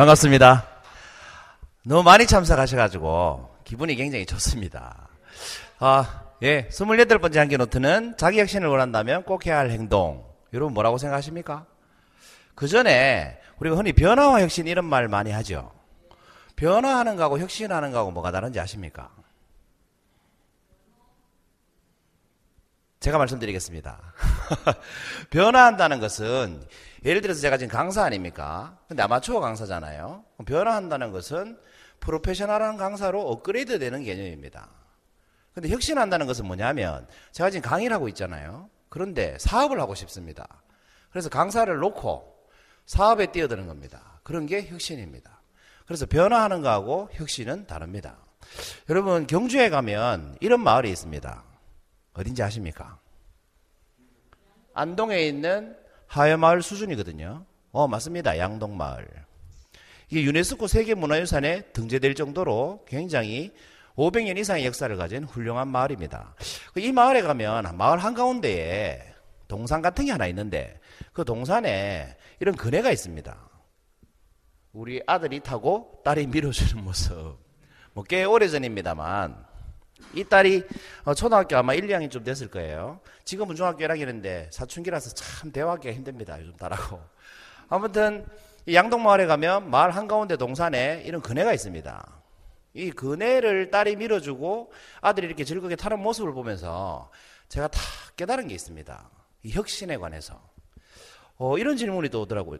반갑습니다. 너무 많이 참석하셔가지고 기분이 굉장히 좋습니다. 아, 예. 28번째 한기 노트는 자기 혁신을 원한다면 꼭 해야 할 행동. 여러분 뭐라고 생각하십니까? 그 전에 우리가 흔히 변화와 혁신 이런 말 많이 하죠. 변화하는 거하고 혁신하는 거하고 뭐가 다른지 아십니까? 제가 말씀드리겠습니다. 변화한다는 것은 예를 들어서 제가 지금 강사 아닙니까? 근데 아마추어 강사잖아요. 변화한다는 것은 프로페셔널한 강사로 업그레이드 되는 개념입니다. 근데 혁신한다는 것은 뭐냐면 제가 지금 강의를 하고 있잖아요. 그런데 사업을 하고 싶습니다. 그래서 강사를 놓고 사업에 뛰어드는 겁니다. 그런 게 혁신입니다. 그래서 변화하는 거하고 혁신은 다릅니다. 여러분 경주에 가면 이런 마을이 있습니다. 어딘지 아십니까? 안동에 있는 하회마을 수준이거든요. 어, 맞습니다. 양동마을. 이게 유네스코 세계문화유산에 등재될 정도로 굉장히 500년 이상의 역사를 가진 훌륭한 마을입니다. 이 마을에 가면 마을 한가운데에 동산 같은 게 하나 있는데 그 동산에 이런 그네가 있습니다. 우리 아들이 타고 딸이 밀어주는 모습. 뭐 꽤 오래전입니다만 이 딸이 어, 초등학교 아마 1, 2학년쯤 됐을 거예요. 지금은 중학교 1학년인데 사춘기라서 참 대화하기가 힘듭니다. 요즘 딸하고. 아무튼 양동마을에 가면 마을 한가운데 동산에 이런 그네가 있습니다. 이 그네를 딸이 밀어주고 아들이 이렇게 즐겁게 타는 모습을 보면서 제가 다 깨달은 게 있습니다. 이 혁신에 관해서. 어, 이런 질문이 떠오르더라고요.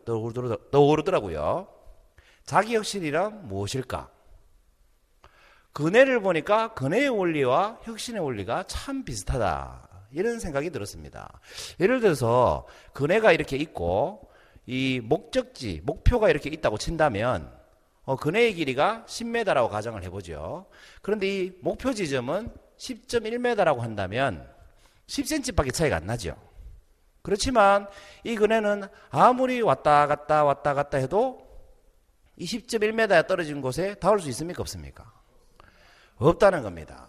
떠오르더라고요. 자기 혁신이란 무엇일까? 그네를 보니까 그네의 원리와 혁신의 원리가 참 비슷하다. 이런 생각이 들었습니다. 예를 들어서 그네가 이렇게 있고 이 목적지, 목표가 이렇게 있다고 친다면 어, 그네의 길이가 10m라고 가정을 해보죠. 그런데 이 목표 지점은 10.1m라고 한다면 10cm밖에 차이가 안 나죠. 그렇지만 이 그네는 아무리 왔다 갔다 왔다 갔다 해도 이 10.1m에 떨어진 곳에 닿을 수 있습니까? 없습니까? 없다는 겁니다.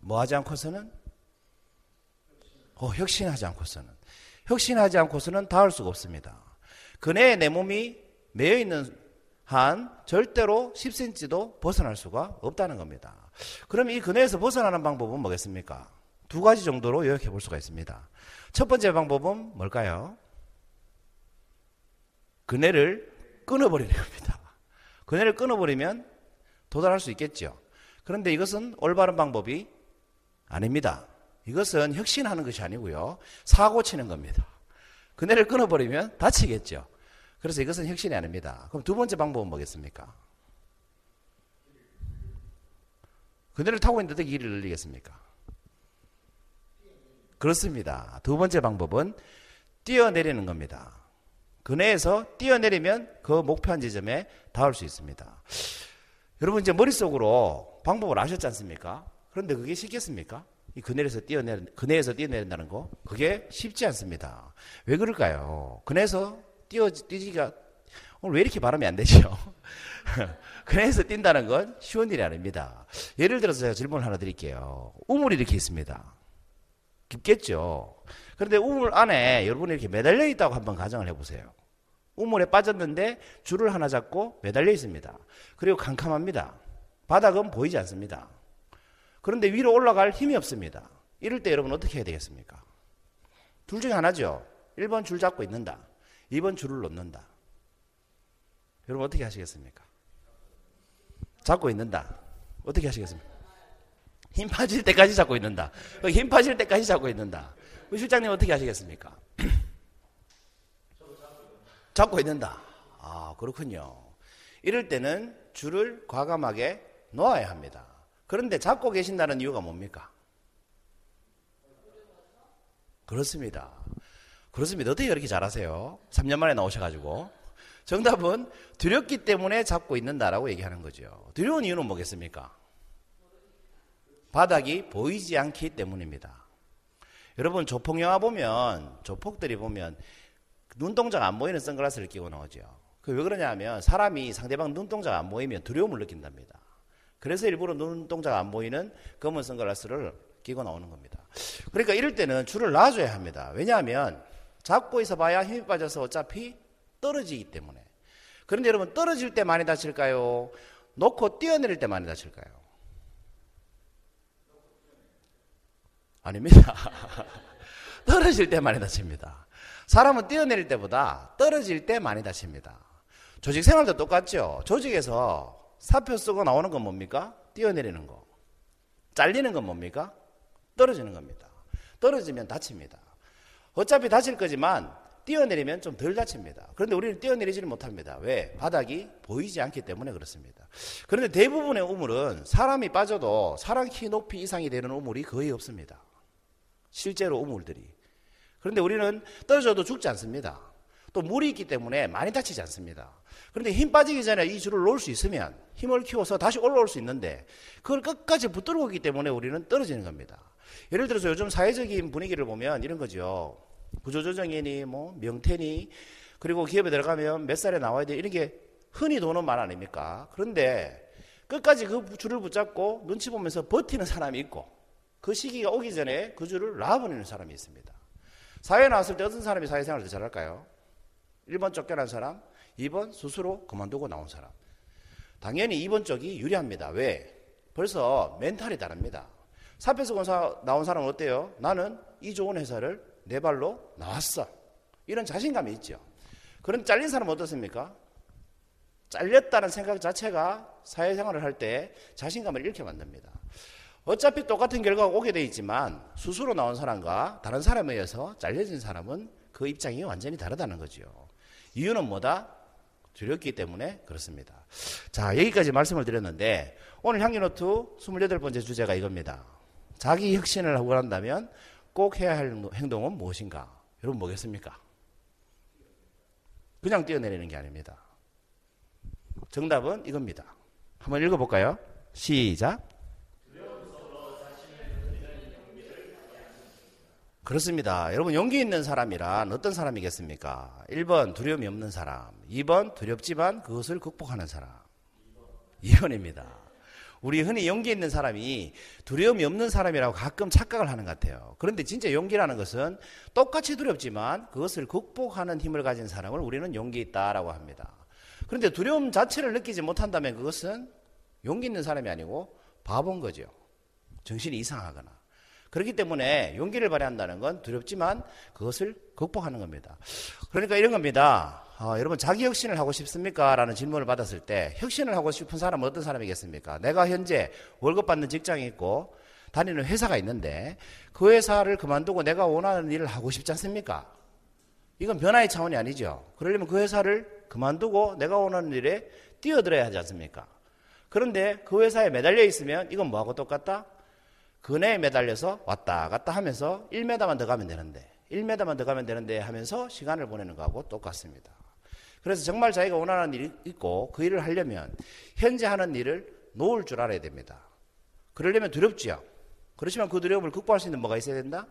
뭐 하지 않고서는? 어, 혁신하지 않고서는. 혁신하지 않고서는 닿을 수가 없습니다. 그네에 내 몸이 매여 있는 한 절대로 10cm도 벗어날 수가 없다는 겁니다. 그럼 이 그네에서 벗어나는 방법은 뭐겠습니까? 두 가지 정도로 요약해 볼 수가 있습니다. 첫 번째 방법은 뭘까요? 그네를 끊어버리는 겁니다. 그네를 끊어버리면 도달할 수 있겠죠. 그런데 이것은 올바른 방법이 아닙니다. 이것은 혁신하는 것이 아니고요. 사고 치는 겁니다. 그네를 끊어버리면 다치겠죠. 그래서 이것은 혁신이 아닙니다. 그럼 두 번째 방법은 뭐겠습니까? 그네를 타고 있는데 길을 늘리겠습니까? 그렇습니다. 두 번째 방법은 뛰어내리는 겁니다. 그네에서 뛰어내리면 그 목표한 지점에 닿을 수 있습니다. 여러분 이제 머릿속으로 방법을 아셨지 않습니까? 그런데 그게 쉽겠습니까? 이 그네에서 뛰어내 그네에서 뛰어내린다는 거 그게 쉽지 않습니다. 왜 그럴까요? 그네에서 뛰어 뛰기가 오늘 왜 이렇게 발음이 안 되죠? 그네에서 뛴다는 건 쉬운 일이 아닙니다. 예를 들어서 제가 질문을 하나 드릴게요. 우물이 이렇게 있습니다. 깊겠죠. 그런데 우물 안에 여러분이 이렇게 매달려 있다고 한번 가정을 해보세요. 우물에 빠졌는데 줄을 하나 잡고 매달려 있습니다. 그리고 캄캄합니다. 바닥은 보이지 않습니다. 그런데 위로 올라갈 힘이 없습니다. 이럴 때 여러분 어떻게 해야 되겠습니까? 둘 중에 하나죠. 1번 줄 잡고 있는다. 2번 줄을 놓는다. 여러분 어떻게 하시겠습니까? 잡고 있는다. 어떻게 하시겠습니까? 힘 빠질 때까지 잡고 있는다. 힘 빠질 때까지 잡고 있는다. 실장님 어떻게 하시겠습니까? 잡고 있는다. 아, 그렇군요. 이럴 때는 줄을 과감하게 놓아야 합니다. 그런데 잡고 계신다는 이유가 뭡니까? 그렇습니다. 그렇습니다. 어떻게 이렇게 잘하세요? 3년 만에 나오셔가지고. 정답은 두렵기 때문에 잡고 있는다라고 얘기하는 거죠. 두려운 이유는 뭐겠습니까? 바닥이 보이지 않기 때문입니다. 여러분 조폭 영화 보면 조폭들이 보면 눈동자가 안 보이는 선글라스를 끼고 나오죠. 그 왜 그러냐 하면 사람이 상대방 눈동자가 안 보이면 두려움을 느낀답니다. 그래서 일부러 눈동자가 안 보이는 검은 선글라스를 끼고 나오는 겁니다. 그러니까 이럴 때는 줄을 놔줘야 합니다. 왜냐하면 잡고 있어 봐야 힘이 빠져서 어차피 떨어지기 때문에. 그런데 여러분 떨어질 때 많이 다칠까요? 놓고 뛰어내릴 때 많이 다칠까요? 아닙니다. 떨어질 때 많이 다칩니다. 사람은 뛰어내릴 때보다 떨어질 때 많이 다칩니다. 조직 생활도 똑같죠. 조직에서 사표 쓰고 나오는 건 뭡니까? 뛰어내리는 거. 잘리는 건 뭡니까? 떨어지는 겁니다. 떨어지면 다칩니다. 어차피 다칠 거지만 뛰어내리면 좀 덜 다칩니다. 그런데 우리는 뛰어내리지는 못합니다. 왜? 바닥이 보이지 않기 때문에 그렇습니다. 그런데 대부분의 우물은 사람이 빠져도 사람 키 높이 이상이 되는 우물이 거의 없습니다. 실제로 우물들이. 그런데 우리는 떨어져도 죽지 않습니다. 또 물이 있기 때문에 많이 다치지 않습니다. 그런데 힘 빠지기 전에 이 줄을 놓을 수 있으면 힘을 키워서 다시 올라올 수 있는데 그걸 끝까지 붙들고 있기 때문에 우리는 떨어지는 겁니다. 예를 들어서 요즘 사회적인 분위기를 보면 이런 거죠. 구조조정이니 뭐 명태니 그리고 기업에 들어가면 몇 살에 나와야 돼 이런 게 흔히 도는 말 아닙니까? 그런데 끝까지 그 줄을 붙잡고 눈치 보면서 버티는 사람이 있고 그 시기가 오기 전에 그 줄을 놔버리는 사람이 있습니다. 사회에 나왔을 때 어떤 사람이 사회생활을 더 잘할까요? 1번 쫓겨난 사람, 2번 스스로 그만두고 나온 사람. 당연히 2번 쪽이 유리합니다. 왜? 벌써 멘탈이 다릅니다. 사표서 공사 나온 사람은 어때요? 나는 이 좋은 회사를 내 발로 나왔어. 이런 자신감이 있죠. 그런 잘린 사람은 어떻습니까? 잘렸다는 생각 자체가 사회생활을 할 때 자신감을 잃게 만듭니다. 어차피 똑같은 결과가 오게 돼 있지만 스스로 나온 사람과 다른 사람에 의해서 잘려진 사람은 그 입장이 완전히 다르다는 거죠. 이유는 뭐다? 두렵기 때문에 그렇습니다. 자, 여기까지 말씀을 드렸는데 오늘 향기노트 28번째 주제가 이겁니다. 자기 혁신을 하고 한다면 꼭 해야 할 행동은 무엇인가? 여러분 뭐겠습니까? 그냥 뛰어내리는 게 아닙니다. 정답은 이겁니다. 한번 읽어볼까요? 시작. 그렇습니다. 여러분, 용기 있는 사람이란 어떤 사람이겠습니까? 1번, 두려움이 없는 사람. 2번, 두렵지만 그것을 극복하는 사람. 2번입니다. 우리 흔히 용기 있는 사람이 두려움이 없는 사람이라고 가끔 착각을 하는 것 같아요. 그런데 진짜 용기라는 것은 똑같이 두렵지만 그것을 극복하는 힘을 가진 사람을 우리는 용기 있다라고 합니다. 그런데 두려움 자체를 느끼지 못한다면 그것은 용기 있는 사람이 아니고 바본 거죠. 정신이 이상하거나. 그렇기 때문에 용기를 발휘한다는 건 두렵지만 그것을 극복하는 겁니다. 그러니까 이런 겁니다. 어, 여러분 자기 혁신을 하고 싶습니까? 라는 질문을 받았을 때 혁신을 하고 싶은 사람은 어떤 사람이겠습니까? 내가 현재 월급 받는 직장이 있고 다니는 회사가 있는데 그 회사를 그만두고 내가 원하는 일을 하고 싶지 않습니까? 이건 변화의 차원이 아니죠. 그러려면 그 회사를 그만두고 내가 원하는 일에 뛰어들어야 하지 않습니까? 그런데 그 회사에 매달려 있으면 이건 뭐하고 똑같다? 그네에 매달려서 왔다 갔다 하면서 1m만 더 가면 되는데 1m만 더 가면 되는데 하면서 시간을 보내는 거하고 똑같습니다. 그래서 정말 자기가 원하는 일이 있고 그 일을 하려면 현재 하는 일을 놓을 줄 알아야 됩니다. 그러려면 두렵지요. 그렇지만 그 두려움을 극복할 수 있는 뭐가 있어야 된다?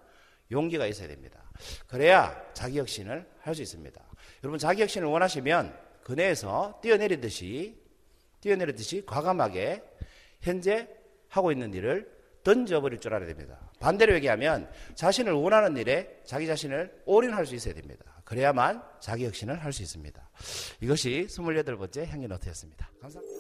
용기가 있어야 됩니다. 그래야 자기 혁신을 할 수 있습니다. 여러분 자기 혁신을 원하시면 그네에서 뛰어내리듯이 뛰어내리듯이 과감하게 현재 하고 있는 일을 던져버릴 줄 알아야 됩니다. 반대로 얘기하면 자신을 원하는 일에 자기 자신을 올인할 수 있어야 됩니다. 그래야만 자기 혁신을 할 수 있습니다. 이것이 28번째 향기 노트였습니다. 감사합니다.